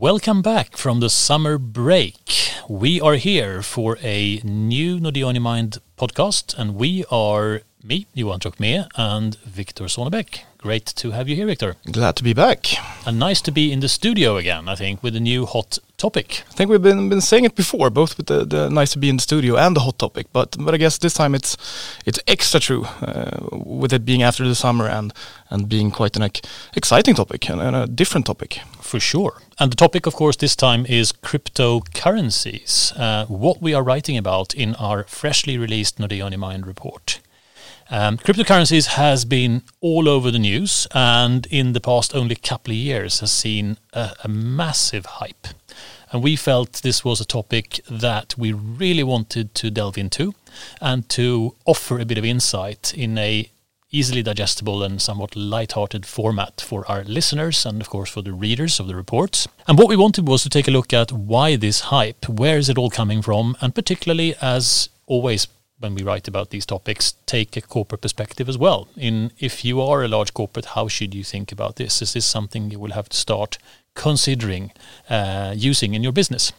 Welcome back from the summer break. We are here for a new Nordea On Mind podcast, and we are me, Johan Trocmé, and Victor Sonnebeck. Great to have you here, Victor. Glad to be back. And nice to be in the studio again, I think, with a new hot topic. I think we've been been saying it before, both with the, the nice to be in the studio and the hot topic, but but I guess this time it's it's extra true uh, with it being after the summer and and being quite an exciting topic and, and a different topic. For sure. And the topic, of course, this time is cryptocurrencies, uh, what we are writing about in our freshly released Nordea Mind report. Um, cryptocurrencies has been all over the news, and in the past only couple of years has seen a, a massive hype. And we felt this was a topic that we really wanted to delve into and to offer a bit of insight in a easily digestible and somewhat light-hearted format for our listeners and of course for the readers of the reports. And what we wanted was to take a look at why this hype, where is it all coming from, and particularly as always when we write about these topics, take a corporate perspective as well. In if you are a large corporate, how should you think about this? Is this something you will have to start considering uh, using in your business?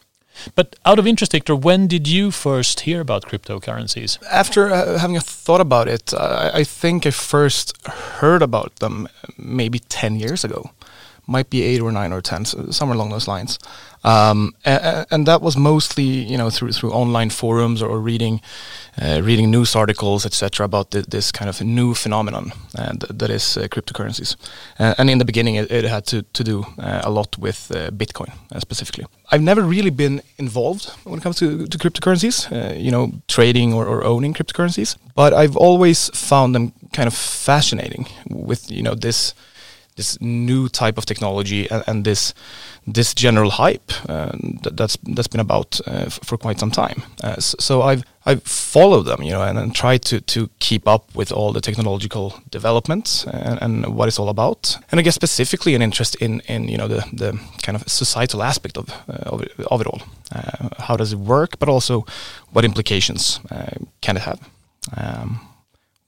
But out of interest, Victor, when did you first hear about cryptocurrencies? After uh, having a thought about it, I think I first heard about them maybe 10 years ago. Might be eight or nine or 10, somewhere along those lines. Um, and, and, that was mostly, you know, through through online forums or reading uh, reading news articles, etc., about the, this kind of new phenomenon uh, that is uh, cryptocurrencies. Uh, and in the beginning, it, it had to to do uh, a lot with Bitcoin specifically. I've never really been involved when it comes to, to cryptocurrencies, you know, trading or, or owning cryptocurrencies. But I've always found them kind of fascinating with you know this this new type of technology and, and this this general hype uh, that, that's that's been about uh, for quite some time. Uh, so, so, I've I've followed them, you know, and, and tried to to keep up with all the technological developments and, and, what it's all about. And I guess specifically an interest in in you know the the kind of societal aspect of uh, of, it, of, it, all. Uh, how does it work, but also what implications uh, can it have? Um,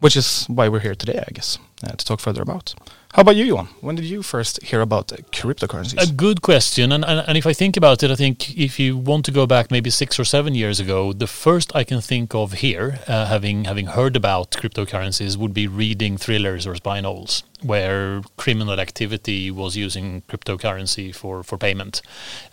which is why we're here today, I guess, to talk further about. How about you, Johan? When did you first hear about cryptocurrencies? A good question. And, and, and if I think about it, I think if you want to go back maybe six or seven years ago, the first I can think of here, uh, having having heard about cryptocurrencies, would be reading thrillers or spy novels where criminal activity was using cryptocurrency for, for payment.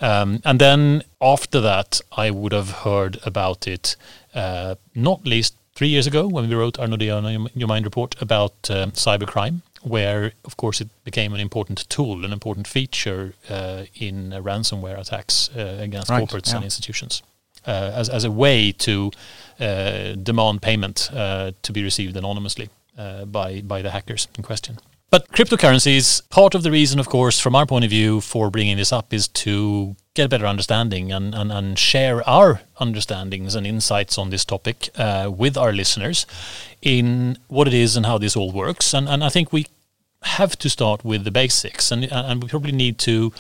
Um, and then after that, I would have heard about it, uh, not least three years ago when we wrote our On Your Mind report about uh, cybercrime where, of course, it became an important tool, an important feature uh, in uh, ransomware attacks uh, against right, corporates yeah. and institutions, uh, as as a way to uh, demand payment uh, to be received anonymously by by the hackers in question. But cryptocurrencies, part of the reason, of course, from our point of view, for bringing this up is to get a better understanding and, and, and share our understandings and insights on this topic uh, with our listeners in what it is and how this all works. And, and I think we have to start with the basics, and, and we probably need to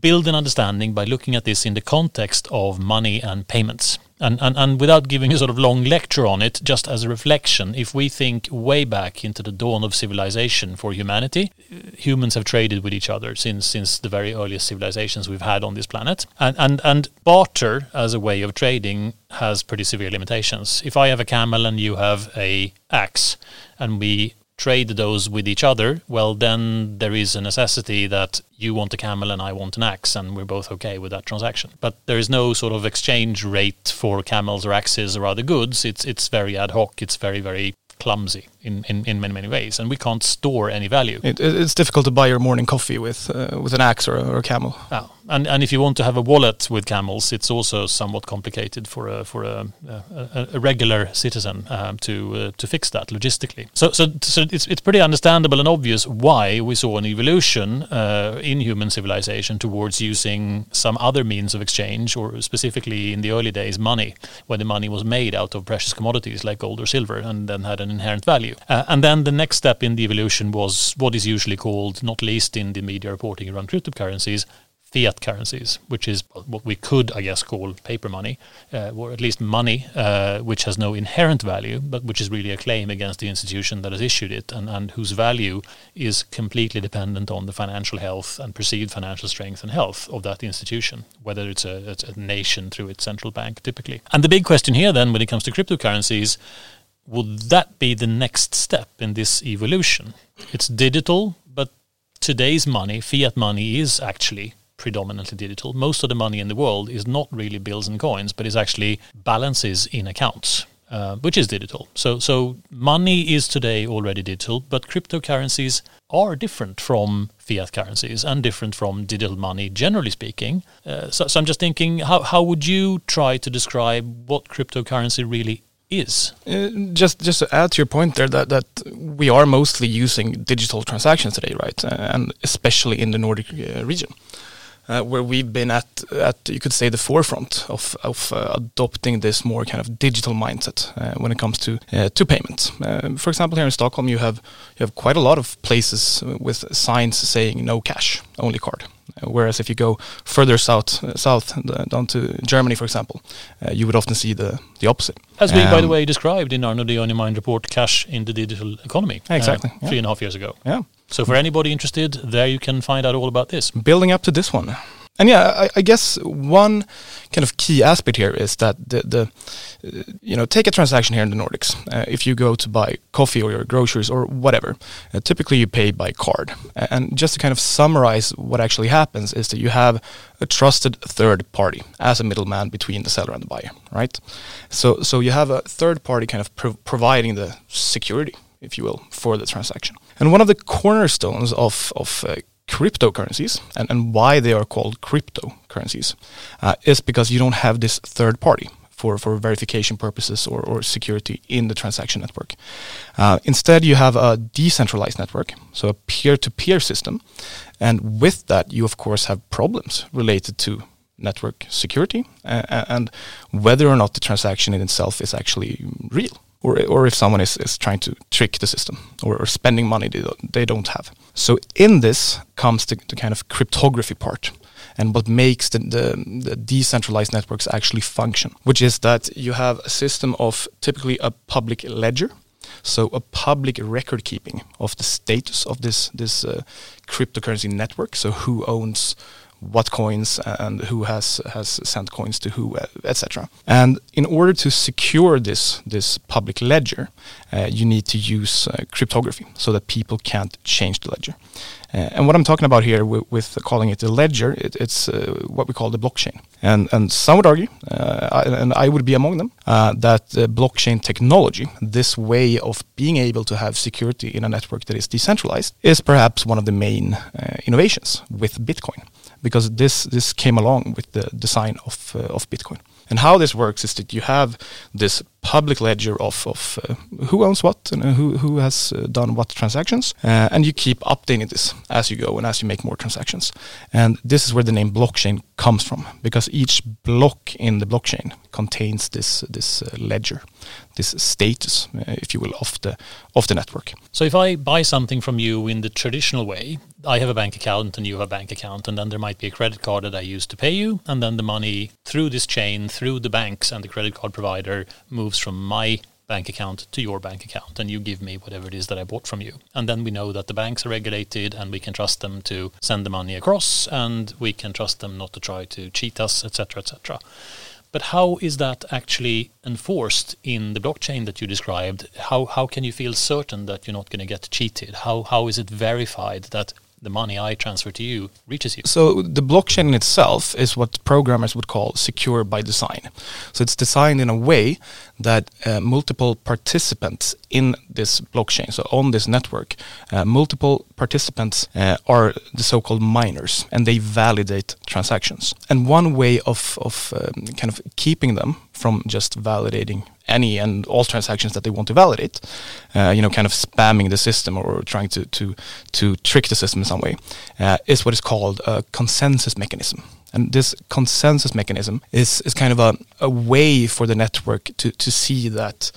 build an understanding by looking at this in the context of money and payments. And, and, and without giving a sort of long lecture on it, just as a reflection, if we think way back into the dawn of civilization for humanity, humans have traded with each other since since the very earliest civilizations we've had on this planet. And, and, and barter as a way of trading has pretty severe limitations. If I have a camel and you have a axe, and we trade those with each other, well, then there is a necessity that you want a camel and I want an axe, and we're both okay with that transaction. But there is no sort of exchange rate for camels or axes or other goods. It's it's very ad hoc. It's very very clumsy in, in, in many many ways, and we can't store any value. It, it's difficult to buy your morning coffee with uh, with an axe or, or a camel. Oh, and and if you want to have a wallet with camels, it's also somewhat complicated for a for a, a, a regular citizen um, to uh, to fix that logistically. So so so it's it's pretty understandable and obvious why we saw an evolution uh, in human civilization towards using some other means of exchange, or specifically in the early days, money, when the money was made out of precious commodities like gold or silver, and then had an inherent value. Uh, and then the next step in the evolution was what is usually called, not least in the media reporting around cryptocurrencies, fiat currencies, which is what we could, I guess, call paper money, uh, or at least money, uh, which has no inherent value, but which is really a claim against the institution that has issued it, and, and whose value is completely dependent on the financial health and perceived financial strength and health of that institution, whether it's a, it's a nation through its central bank, typically. And the big question here, then, when it comes to cryptocurrencies, would that be the next step in this evolution? It's digital, but today's money, fiat money, is actually predominantly digital. Most of the money in the world is not really bills and coins, but is actually balances in accounts. Uh, which is digital. So, so money is today already digital, but cryptocurrencies are different from fiat currencies and different from digital money, generally speaking. Uh, so, so, I'm just thinking, how how would you try to describe what cryptocurrency really is. Uh, just just to add to your point there, that that we are mostly using digital transactions today, right? Uh, and especially in the Nordic uh, region. Uh, where we've been at, at you could say the forefront of, of uh, adopting this more kind of digital mindset uh, when it comes to to payments. for example, here in Stockholm, you have you have quite a lot of places with signs saying no cash, only card. Whereas if you go further south, uh, south uh, down to Germany, for example, uh, you would often see the, the opposite. As we, um, by the um, way, described in our Your Mind report, cash in the digital economy. Exactly. Uh, three yeah. and a half years ago. Yeah. So for anybody interested, there you can find out all about this. Building up to this one. And yeah, I, I, guess one kind of key aspect here is that the, the uh, you know, take a transaction here in the Nordics. Uh, if you go to buy coffee or your groceries or whatever, uh, typically you pay by card. And just to kind of summarize what actually happens is that you have a trusted third party as a middleman between the seller and the buyer, right? So, so you have a third party kind of pro providing the security, if you will, for the transaction. And one of the cornerstones of, of uh, cryptocurrencies and, and why they are called cryptocurrencies uh, is because you don't have this third party for, for verification purposes or, or security in the transaction network. Uh, instead, you have a decentralized network, so a peer to peer system. And with that, you of course have problems related to network security uh, and whether or not the transaction in itself is actually real or, or if someone is, is trying to trick the system or, or spending money they don't, they don't have. So in this comes the, the kind of cryptography part and what makes the, the, the, decentralized networks actually function, which is that you have a system of typically a public ledger, so a public record keeping of the status of this this uh, cryptocurrency network. So who owns what coins and who has has sent coins to who, uh, etc. And in order to secure this this public ledger, uh, you need to use uh, cryptography so that people can't change the ledger. Uh, and what I'm talking about here with, calling it a ledger, it, it's uh, what we call the blockchain. And and some would argue, uh, I, and I would be among them, that blockchain technology, this way of being able to have security in a network that is decentralized, is perhaps one of the main innovations with Bitcoin because this this came along with the design of uh, of Bitcoin. And how this works is that you have this public ledger of, of uh, who owns what and who, who has uh, done what transactions. Uh, and you keep updating this as you go and as you make more transactions. And this is where the name blockchain comes from because each block in the blockchain contains this, this uh, ledger, this status, uh, if you will, of the, of the network. So if I buy something from you in the traditional way, I have a bank account and you have a bank account, and then there might be a credit card that I use to pay you, and then the money through this chain, through the banks and the credit card provider, moves from my bank account to your bank account and you give me whatever it is that I bought from you. And then we know that the banks are regulated and we can trust them to send the money across and we can trust them not to try to cheat us, etc., etc. But how is that actually enforced in the blockchain that you described? How how can you feel certain that you're not going to get cheated? How how is it verified that the money I transfer to you reaches you. So the blockchain in itself is what programmers would call secure by design. So it's designed in a way that uh, multiple participants in this blockchain, so on this network, uh, multiple participants uh, are the so-called miners, and they validate transactions. And one way of of um, kind of keeping them from just validating any and all transactions that they want to validate, uh, you know, kind of spamming the system or trying to to to trick the system in some way, uh, is what is called a consensus mechanism. And this consensus mechanism is is kind of a, a way for the network to to see that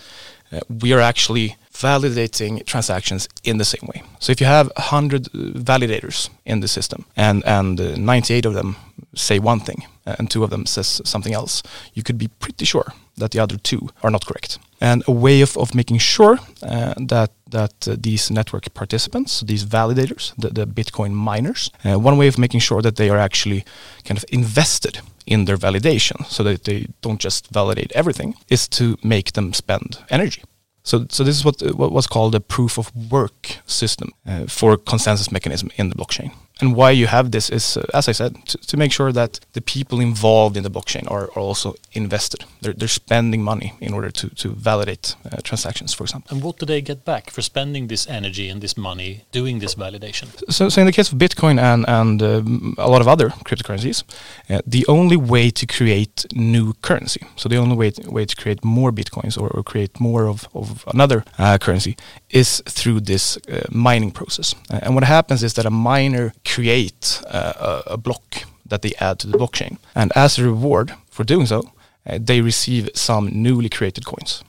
uh, we are actually validating transactions in the same way. So if you have 100 validators in the system and, and uh, 98 of them say one thing and two of them says something else, you could be pretty sure that the other two are not correct. And a way of, of making sure uh, that that uh, these network participants, these validators, the, the Bitcoin miners, uh, one way of making sure that they are actually kind of invested in their validation, so that they don't just validate everything, is to make them spend energy. So, so this is what, what was called a proof of work system uh, for consensus mechanism in the blockchain. And why you have this is, uh, as I said, to, to, make sure that the people involved in the blockchain are, are also invested. They're, they're spending money in order to, to validate uh, transactions, for example. And what do they get back for spending this energy and this money doing this validation? So, so in the case of Bitcoin and, and um, a lot of other cryptocurrencies, uh, the only way to create new currency, so the only way to, way to create more Bitcoins or, or create more of, of another uh, currency is through this uh, mining process. and what happens is that a miner create a, a, block that they add to the blockchain. And as a reward for doing so, uh, they receive some newly created coins.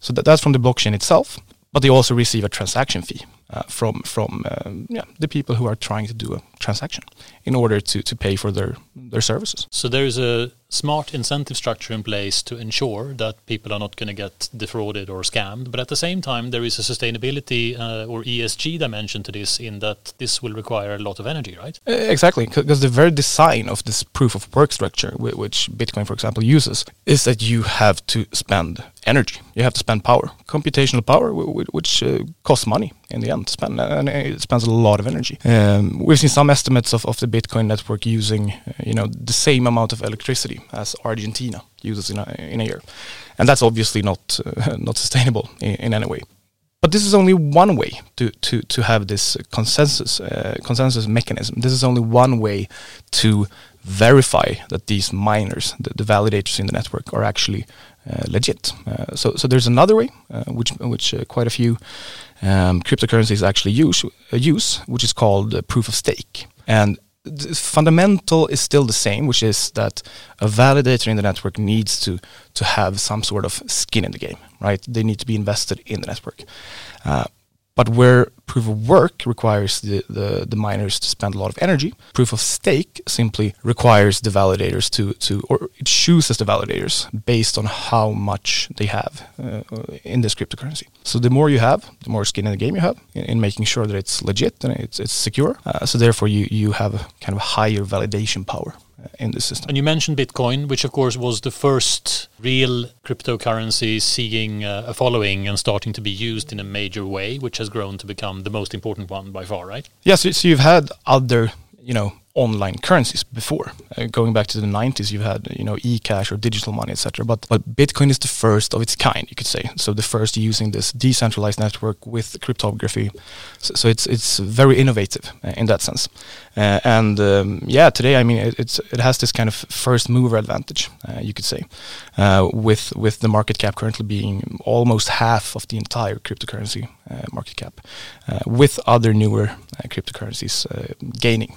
So that, that's from the blockchain itself, but they also receive a transaction fee uh, from from um, yeah, the people who are trying to do a transaction in order to, to pay for their, their services. So there is a smart incentive structure in place to ensure that people are not going to get defrauded or scammed. But at the same time, there is a sustainability uh, or ESG dimension to this in that this will require a lot of energy, right? Exactly, because the very design of this proof of work structure, which Bitcoin, for example, uses, is that you have to spend energy. You have to spend power, computational power, which uh, costs money in the end to spend, and it spends a lot of energy. Um, we've seen some estimates of, of the Bitcoin network using, uh, you know, the same amount of electricity as Argentina uses in a, in a year, and that's obviously not uh, not sustainable in, in, any way. But this is only one way to to to have this consensus uh, consensus mechanism. This is only one way to verify that these miners, the, the validators in the network, are actually uh, legit. Uh, so, so there's another way, uh, which which quite a few um, cryptocurrencies actually use, use, which is called proof of stake. And the fundamental is still the same, which is that a validator in the network needs to to have some sort of skin in the game, right? They need to be invested in the network. Uh, but where proof of work requires the, the, the, miners to spend a lot of energy, proof of stake simply requires the validators to, to or it chooses the validators based on how much they have uh, in this cryptocurrency. So the more you have, the more skin in the game you have in, in making sure that it's legit and it's, it's secure. Uh, so therefore you, you have kind of higher validation power in the system. And you mentioned Bitcoin, which of course was the first real cryptocurrency seeing uh, a following and starting to be used in a major way, which has grown to become the most important one by far, right? Yes, yeah, so, so you've had other, you know, online currencies before. Uh, going back to the 90s, you had you know e-cash or digital money, etc. But but Bitcoin is the first of its kind, you could say. So the first using this decentralized network with cryptography. So, so it's it's very innovative uh, in that sense. Uh, and um, yeah, today I mean it, it's it has this kind of first mover advantage, uh, you could say, uh, with with the market cap currently being almost half of the entire cryptocurrency uh, market cap, with other newer cryptocurrencies gaining.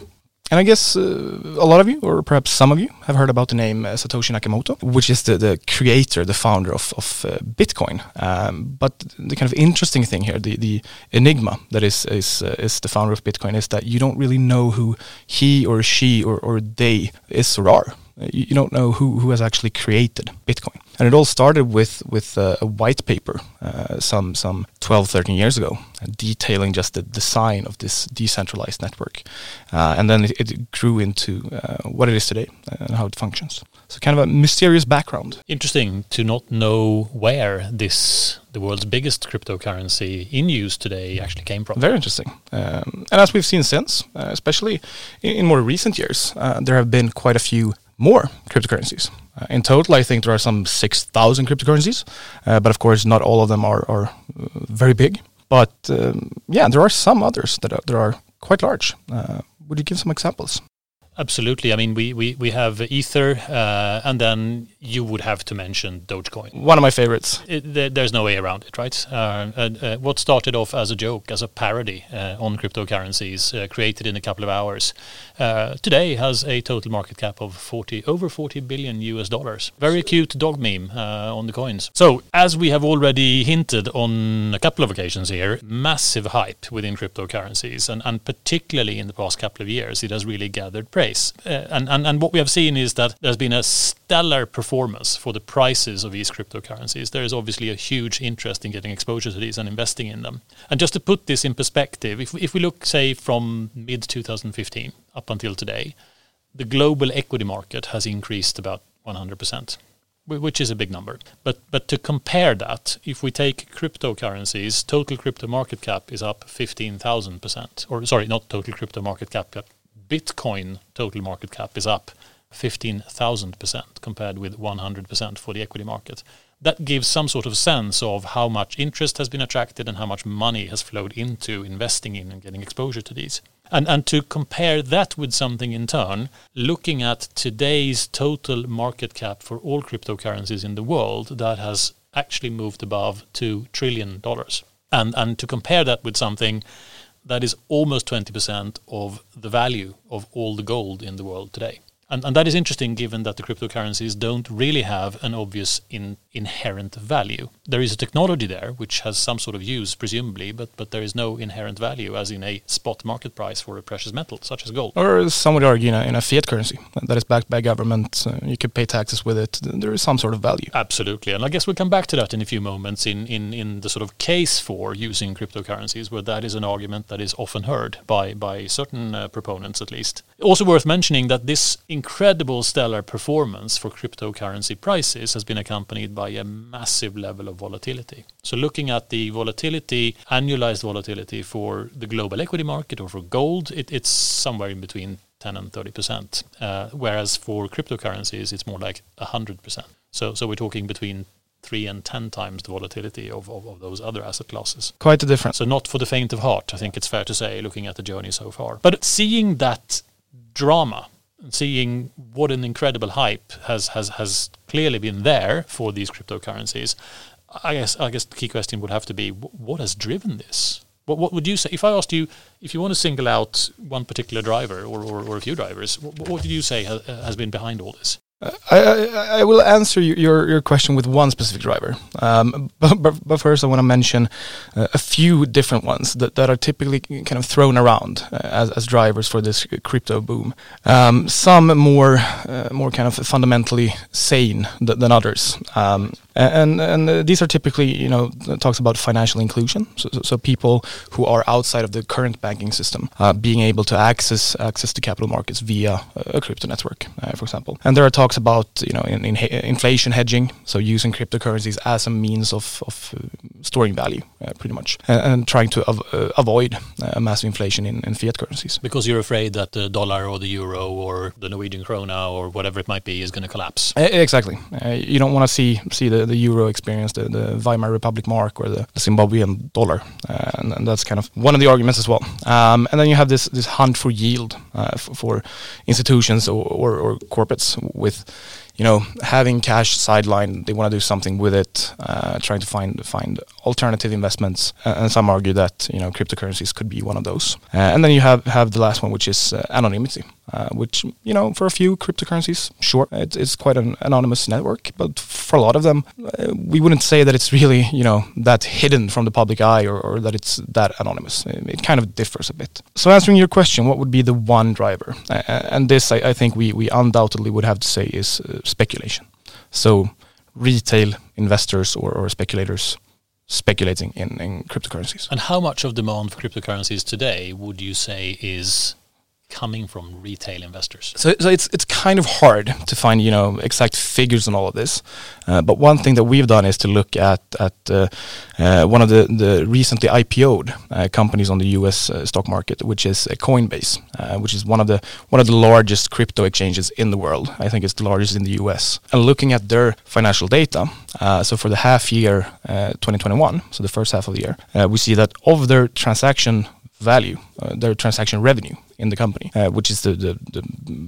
And I guess uh, a lot of you, or perhaps some of you, have heard about the name uh, Satoshi Nakamoto, which is the, the creator, the founder of, of uh, Bitcoin. Um, but the kind of interesting thing here, the, the enigma that is is, uh, is the founder of Bitcoin, is that you don't really know who he or she or, or they is or are. You don't know who, who has actually created Bitcoin. And it all started with with uh, a white paper uh, some some 12, 13 years ago, uh, detailing just the design of this decentralized network, uh, and then it, it grew into uh, what it is today and how it functions. So kind of a mysterious background. Interesting to not know where this the world's biggest cryptocurrency in use today actually came from. Very interesting. Um, and as we've seen since, uh, especially in, in, more recent years, there have been quite a few more cryptocurrencies. Uh, in total, I think there are some 6,000 cryptocurrencies, uh, but of course, not all of them are, are uh, very big. But um, yeah, there are some others that are, that are quite large. Uh, would you give some examples? Absolutely. I mean, we, we, we have Ether, uh, and then you would have to mention Dogecoin. One of my favorites. It, there, there's no way around it, right? Uh, uh, what started off as a joke, as a parody uh, on cryptocurrencies, uh, created in a couple of hours, uh, today has a total market cap of 40 over 40 billion US dollars. Very cute dog meme on the coins. So, as we have already hinted on a couple of occasions here, massive hype within cryptocurrencies, and, and particularly in the past couple of years, it has really gathered praise. Uh, and, and, and what we have seen is that there's been a stellar performance for the prices of these cryptocurrencies. There is obviously a huge interest in getting exposure to these and investing in them. And just to put this in perspective, if, if we look, say, from mid 2015 up until today, the global equity market has increased about 100%, which is a big number. But but to compare that, if we take cryptocurrencies, total crypto market cap is up 15,000%. Or sorry, not total crypto market cap, but Bitcoin total market cap is up 15,000% compared with 100% for the equity market. That gives some sort of sense of how much interest has been attracted and how much money has flowed into investing in and getting exposure to these. And, and to compare that with something in turn, looking at today's total market cap for all cryptocurrencies in the world, that has actually moved above $2 trillion. And, and to compare that with something that is almost 20% of the value of all the gold in the world today. And, and that is interesting given that the cryptocurrencies don't really have an obvious in, inherent value. There is a technology there which has some sort of use, presumably, but, but there is no inherent value, as in a spot market price for a precious metal, such as gold. Or some would argue in a, in a fiat currency that is backed by government. Uh, you could pay taxes with it. There is some sort of value. Absolutely. And I guess we'll come back to that in a few moments in, in, in the sort of case for using cryptocurrencies, where that is an argument that is often heard by, by certain uh, proponents, at least. Also worth mentioning that this incredible stellar performance for cryptocurrency prices has been accompanied by a massive level of volatility. So looking at the volatility, annualized volatility for the global equity market or for gold, it, it's somewhere in between 10 and 30 percent, uh, whereas for cryptocurrencies it's more like 100 percent. So so we're talking between three and ten times the volatility of, of, of, those other asset classes. Quite a difference. So not for the faint of heart, I think it's fair to say, looking at the journey so far. But seeing that drama seeing what an incredible hype has, has, has clearly been there for these cryptocurrencies, I guess I guess the key question would have to be what has driven this? What, what would you say if I asked you if you want to single out one particular driver or, or, or a few drivers? What, what would you say has, has been behind all this? I, I, I, will answer your, your question with one specific driver. Um, but, but, first, I want to mention uh, a few different ones that, that are typically kind of thrown around uh, as, as drivers for this crypto boom. Um, some more uh, more kind of fundamentally sane th- than others. Um, and and uh, these are typically you know talks about financial inclusion. So, so, so people who are outside of the current banking system uh, being able to access access to capital markets via a crypto network uh, for example. And there are talks about you know in, in inflation hedging. So using cryptocurrencies as a means of, of uh, storing value uh, pretty much. And, and trying to av uh, avoid massive inflation in, in, fiat currencies. Because you're afraid that the dollar or the euro or the Norwegian krona or whatever it might be is going to collapse exactly. You don't want to see see the the, euro experience, the, the Weimar Republic mark, or the Zimbabwean dollar, uh, and, and, that's kind of one of the arguments as well. Um, and then you have this this hunt for yield uh, for institutions or, or, or corporates with you know, having cash sidelined, they want to do something with it, uh, trying to find find alternative investments. Uh, and some argue that you know cryptocurrencies could be one of those. Uh, and then you have have the last one, which is uh, anonymity, uh, which you know for a few cryptocurrencies, sure, it's, it's quite an anonymous network, but for a lot of them, uh, we wouldn't say that it's really you know that hidden from the public eye or, or that it's that anonymous. It, it, kind of differs a bit. So answering your question, what would be the one driver? and this, I, I, think we we undoubtedly would have to say is speculation. So retail investors or, or speculators speculating in, in cryptocurrencies. And how much of demand for cryptocurrencies today would you say is coming from retail investors? So, so it's it's kind of hard to find you know exact figures on all of this, uh, but one thing that we've done is to look at at uh, uh, one of the the recently IPO'd uh, companies on the U.S. Uh, stock market, which is uh, Coinbase, which is one of the one of the largest crypto exchanges in the world. I think it's the largest in the U.S. And looking at their financial data, so for the half year 2021, so the first half of the year, we see that of their transaction value, uh, their transaction revenue in the company, uh, which is the, the, the,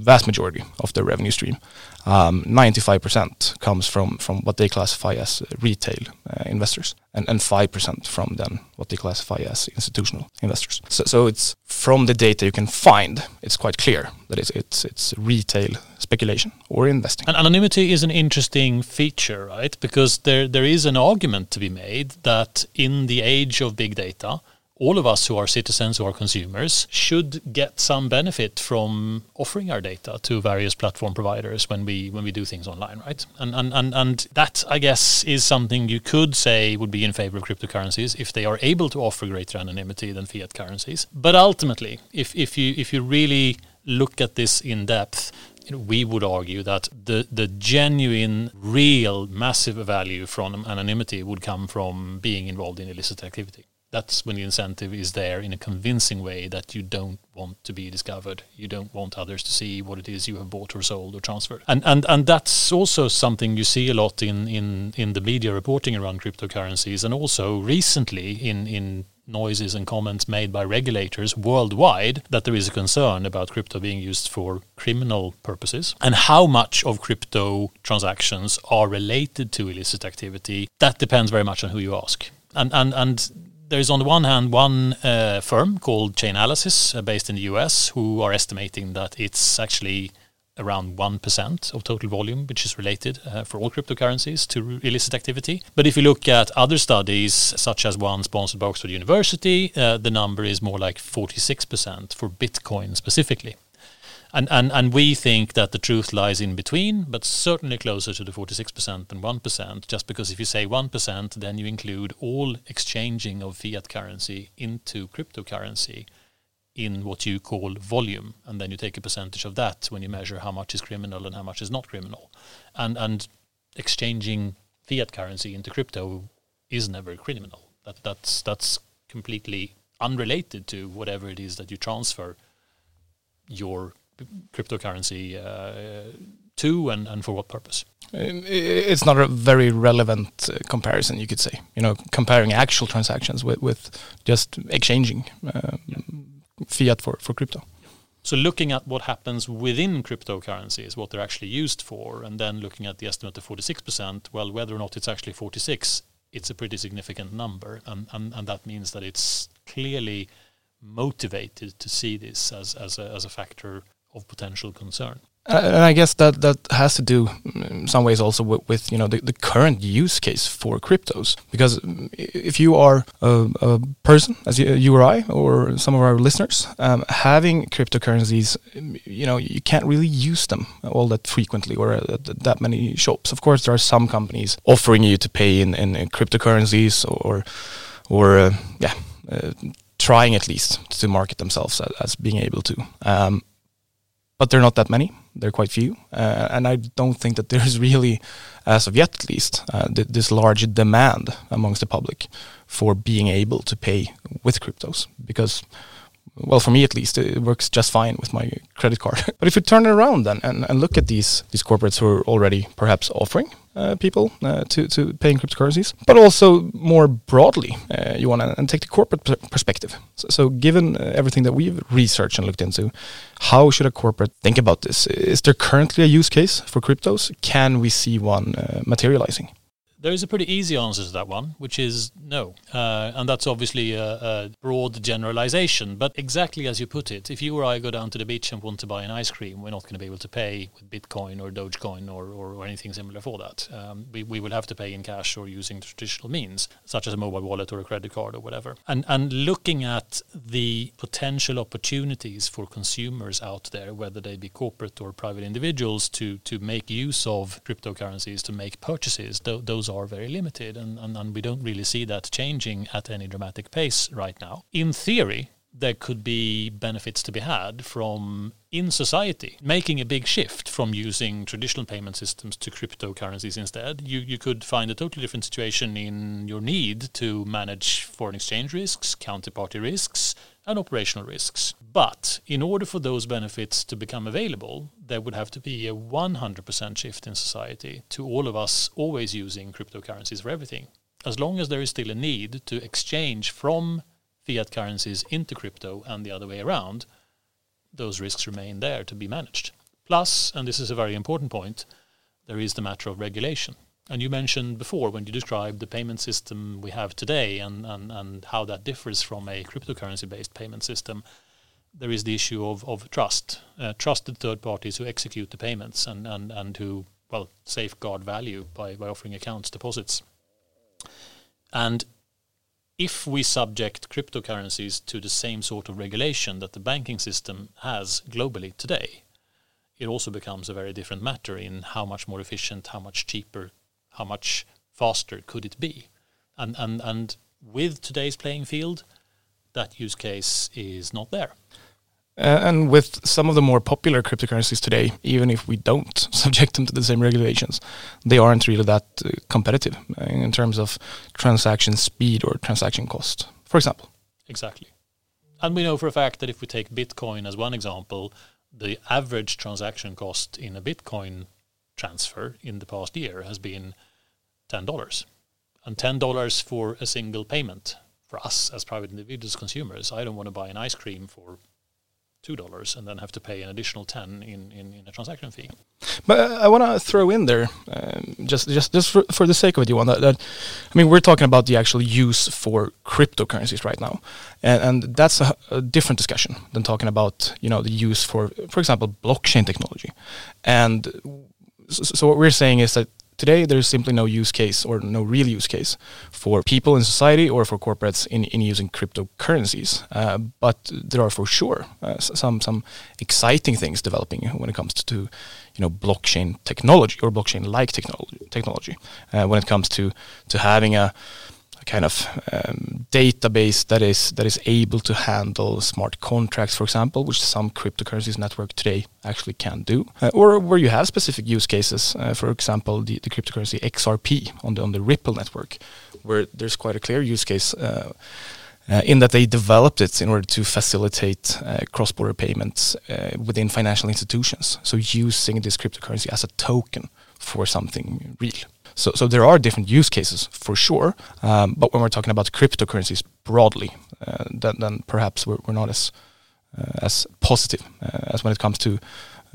vast majority of their revenue stream. Um, 95% comes from, from what they classify as retail uh, investors, and, and 5% from then what they classify as institutional investors. So, so it's from the data you can find, it's quite clear that it's, it's, it's retail speculation or investing. And anonymity is an interesting feature, right? Because there, there is an argument to be made that in the age of big data, all of us who are citizens who are consumers should get some benefit from offering our data to various platform providers when we when we do things online right? And and and, and that i guess is something you could say would be in favor of cryptocurrencies if they are able to offer greater anonymity than fiat currencies. But ultimately if if you if you really look at this in depth we would argue that the the genuine, real, massive value from anonymity would come from being involved in illicit activity that's when the incentive is there in a convincing way that you don't want to be discovered. You don't want others to see what it is you have bought or sold or transferred. And and and that's also something you see a lot in in in the media reporting around cryptocurrencies and also recently in in noises and comments made by regulators worldwide that there is a concern about crypto being used for criminal purposes and how much of crypto transactions are related to illicit activity that depends very much on who you ask and and and there's on the one hand one uh, firm called Chainalysis, uh, based in the US, who are estimating that it's actually around 1% of total volume, which is related uh, for all cryptocurrencies to illicit activity. But if you look at other studies, such as one sponsored by Oxford University, uh, the number is more like 46% for Bitcoin specifically. And, and, and we think that the truth lies in between, but certainly closer to the 46% than 1%, just because if you say 1%, then you include all exchanging of fiat currency into cryptocurrency in what you call volume. And then you take a percentage of that when you measure how much is criminal and how much is not criminal. And, and exchanging fiat currency into crypto is never criminal. That, that's, that's completely unrelated to whatever it is that you transfer your cryptocurrency uh, to and, and for what purpose? It's not a very relevant uh, comparison, you could say. You know, comparing actual transactions with, with just exchanging yeah. fiat for, for crypto. So looking at what happens within cryptocurrencies, what they're actually used for, and then looking at the estimate of 46%, well, whether or not it's actually 46, it's a pretty significant number. And, and, and that means that it's clearly motivated to see this as, as, a, as a factor of potential concern. Uh, and I guess that that has to do in some ways also with, with you know the, the, current use case for cryptos. Because if you are a, a person as you, you, or I or some of our listeners um, having cryptocurrencies you know you can't really use them all that frequently or at that many shops. Of course there are some companies offering you to pay in, in, in cryptocurrencies or or uh, yeah uh, trying at least to market themselves as, as being able to. Um, but they're not that many. They're quite few, uh, and I don't think that there's really, as of yet at least, uh, th this large demand amongst the public for being able to pay with cryptos because well, for me at least, it works just fine with my credit card. but if you turn it around then and, and look at these these corporates who are already perhaps offering uh, people uh, to to pay in cryptocurrencies, but also more broadly, uh, you want to and take the corporate perspective. So, so given uh, everything that we've researched and looked into, how should a corporate think about this? Is there currently a use case for cryptos? Can we see one uh, materializing? There is a pretty easy answer to that one, which is no. Uh, and that's obviously a, a, broad generalization. But exactly as you put it, if you or I go down to the beach and want to buy an ice cream, we're not going to be able to pay with Bitcoin or Dogecoin or, or, or anything similar for that. Um, we, we will have to pay in cash or using traditional means, such as a mobile wallet or a credit card or whatever. And, and looking at the potential opportunities for consumers out there, whether they be corporate or private individuals, to, to make use of cryptocurrencies to make purchases, th- those are very limited, and, and, and we don't really see that changing at any dramatic pace right now. In theory, there could be benefits to be had from in society making a big shift from using traditional payment systems to cryptocurrencies instead you you could find a totally different situation in your need to manage foreign exchange risks counterparty risks and operational risks but in order for those benefits to become available there would have to be a 100% shift in society to all of us always using cryptocurrencies for everything as long as there is still a need to exchange from fiat currencies into crypto and the other way around, those risks remain there to be managed. Plus, and this is a very important point, there is the matter of regulation. And you mentioned before when you described the payment system we have today and, and, and how that differs from a cryptocurrency based payment system, there is the issue of, of trust, uh, trusted third parties who execute the payments and, and, and who well safeguard value by, by offering accounts deposits. And if we subject cryptocurrencies to the same sort of regulation that the banking system has globally today, it also becomes a very different matter in how much more efficient, how much cheaper, how much faster could it be. And and and with today's playing field, that use case is not there. Uh, and with some of the more popular cryptocurrencies today, even if we don't subject them to the same regulations, they aren't really that uh, competitive uh, in terms of transaction speed or transaction cost, for example. Exactly. And we know for a fact that if we take Bitcoin as one example, the average transaction cost in a Bitcoin transfer in the past year has been $10. And $10 for a single payment for us as private individuals consumers. I don't want to buy an ice cream for two dollars and then have to pay an additional ten in, in, in a transaction fee. But I want to throw in there, um, just just just for, for the sake of it, you want that, that. I mean, we're talking about the actual use for cryptocurrencies right now, and, and that's a, a, different discussion than talking about you know the use for, for example, blockchain technology. And so, what we're saying is that Today, there's simply no use case or no real use case for people in society or for corporates in, in using cryptocurrencies. Uh, but there are for sure uh, some some exciting things developing when it comes to, you know blockchain technology or blockchain-like technology. Technology uh, when it comes to to having a kind of um, database that is that is able to handle smart contracts, for example, which some cryptocurrencies network today actually can do, uh, or where you have specific use cases, uh, for example, the, the cryptocurrency XRP on the on the Ripple network, where there's quite a clear use case. Uh, uh, in that they developed it in order to facilitate uh, cross-border payments uh, within financial institutions. So using this cryptocurrency as a token for something real. So, so there are different use cases for sure, um, but when we're talking about cryptocurrencies broadly, uh, then, then, perhaps we're, we're not as uh, as positive uh, as when it comes to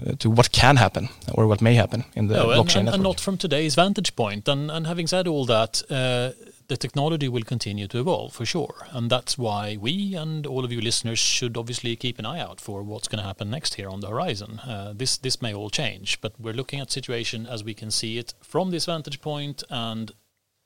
uh, to what can happen or what may happen in the no, blockchain and, and, and, not from today's vantage point. And, and having said all that, uh, the technology will continue to evolve for sure. And that's why we and all of you listeners should obviously keep an eye out for what's going to happen next here on the horizon. Uh, this this may all change, but we're looking at situation as we can see it from this vantage point, and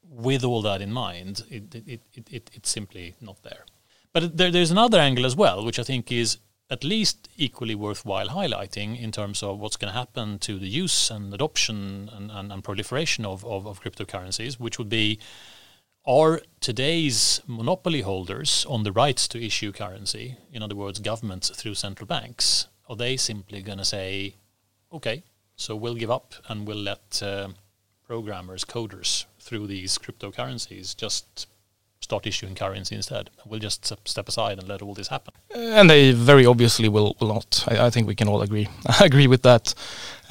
with all that in mind, it, it, it, it it's simply not there. But there, there's another angle as well, which I think is at least equally worthwhile highlighting in terms of what's going to happen to the use and adoption and, and, and proliferation of, of, of cryptocurrencies, which would be are today's monopoly holders on the rights to issue currency, in other words, governments through central banks, are they simply going to say, okay, so we'll give up and we'll let uh, programmers, coders through these cryptocurrencies just start issuing currency instead. We'll just step aside and let all this happen. And they very obviously will, will not. I, I think we can all agree agree with that.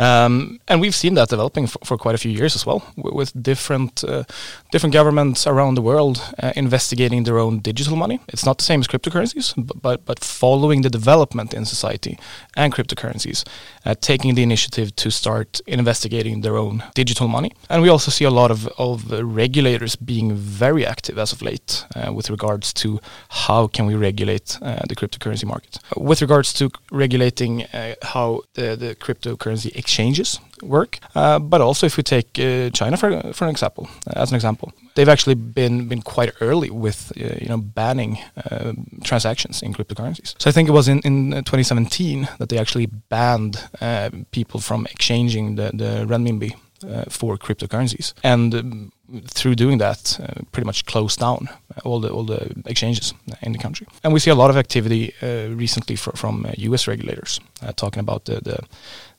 Um, and we've seen that developing for, for, quite a few years as well, with different uh, different governments around the world uh, investigating their own digital money. It's not the same as cryptocurrencies, but but, but following the development in society and cryptocurrencies, uh, taking the initiative to start investigating their own digital money. And we also see a lot of of regulators being very active as of late uh, with regards to how can we regulate uh, the cryptocurrency market. With regards to regulating uh, how the, the cryptocurrency exchanges work. Uh, but also, if we take uh, China for for an example, as an example, they've actually been been quite early with uh, you know banning uh, transactions in cryptocurrencies. So I think it was in in 2017 that they actually banned uh, people from exchanging the the renminbi uh, for cryptocurrencies, and um, through doing that, uh, pretty much closed down all the all the exchanges in the country. And we see a lot of activity uh, recently fr from U.S. regulators talking about the, the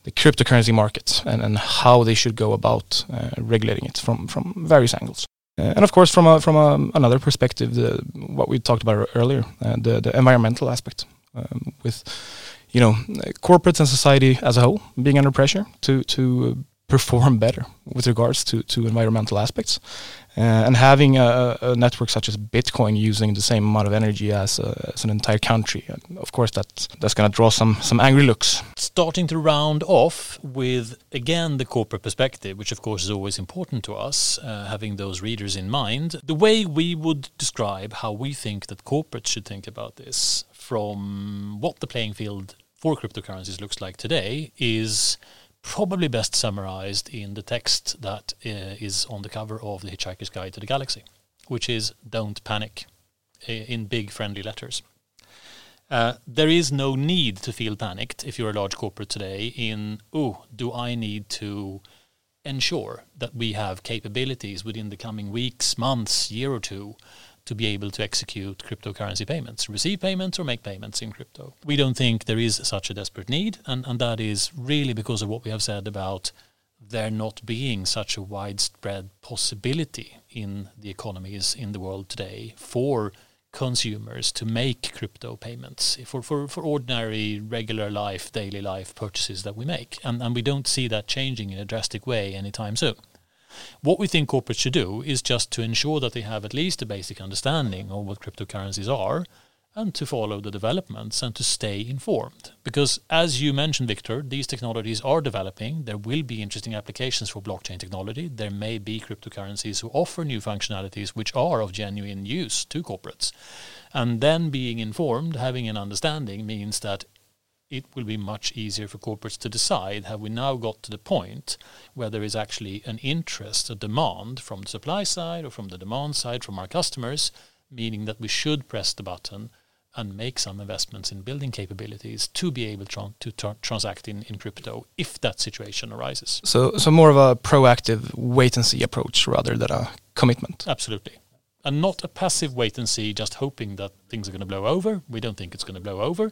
the cryptocurrency market and, and how they should go about uh, regulating it from, from various angles. Uh, and of course, from a, from a, another perspective, the, what we talked about earlier, uh, the, the environmental aspect, um, with you know corporates and society as a whole being under pressure to to perform better with regards to, to environmental aspects. Uh, and having a, a, network such as Bitcoin using the same amount of energy as, uh, as an entire country, of course, that's, that's going to draw some, some angry looks. Starting to round off with, again, the corporate perspective, which of course is always important to us, uh, having those readers in mind. The way we would describe how we think that corporates should think about this from what the playing field for cryptocurrencies looks like today is probably best summarized in the text that uh, is on the cover of the Hitchhiker's Guide to the Galaxy, which is "Don't panic," in big friendly letters. Uh, there is no need to feel panicked if you're a large corporate today. In oh, do I need to ensure that we have capabilities within the coming weeks, months, year or two to be able to execute cryptocurrency payments, receive payments or make payments in crypto. We don't think there is such a desperate need, and, and that is really because of what we have said about there not being such a widespread possibility in the economies in the world today for consumers to make crypto payments for, for, for ordinary regular life daily life purchases that we make and, and we don't see that changing in a drastic way anytime soon what we think corporates should do is just to ensure that they have at least a basic understanding of what cryptocurrencies are and to follow the developments and to stay informed. Because as you mentioned, Victor, these technologies are developing. There will be interesting applications for blockchain technology. There may be cryptocurrencies who offer new functionalities which are of genuine use to corporates. And then being informed, having an understanding, means that it will be much easier for corporates to decide have we now got to the point where there is actually an interest, a demand from the supply side or from the demand side from our customers, meaning that we should press the button and make some investments in building capabilities to be able to, to tra- transact in, in crypto if that situation arises. So, so more of a proactive wait and see approach rather than a commitment. Absolutely and not a passive wait and see, just hoping that things are going to blow over. We don't think it's going to blow over,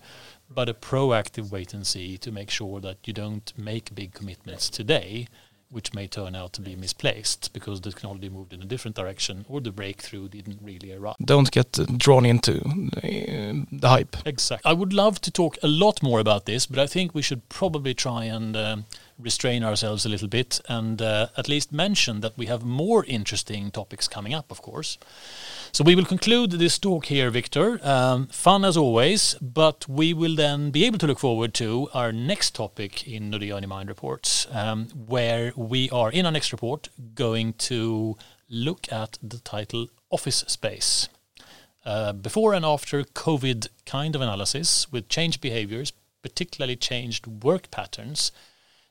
but a proactive wait and see to make sure that you don't make big commitments today, which may turn out to be misplaced because the technology moved in a different direction or the breakthrough didn't really arrive. Don't get drawn into the hype. Exactly. I would love to talk a lot more about this, but I think we should probably try and. Um, restrain ourselves a little bit and uh, at least mention that we have more interesting topics coming up, of course. So we will conclude this talk here, Victor. Um, fun as always, but we will then be able to look forward to our next topic in Nordea Mind reports, um, where we are in our next report going to look at the title Office Space. Uh, before and after COVID kind of analysis with changed behaviors, particularly changed work patterns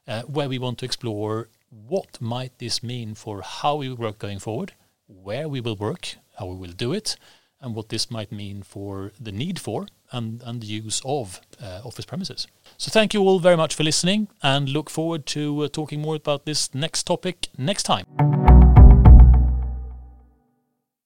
where we want to explore what might this mean for how we work going forward, where we will work, how we will do it, and what this might mean for the need for and, and the use of uh, office premises. So thank you all very much for listening and look forward to uh, talking more about this next topic next time.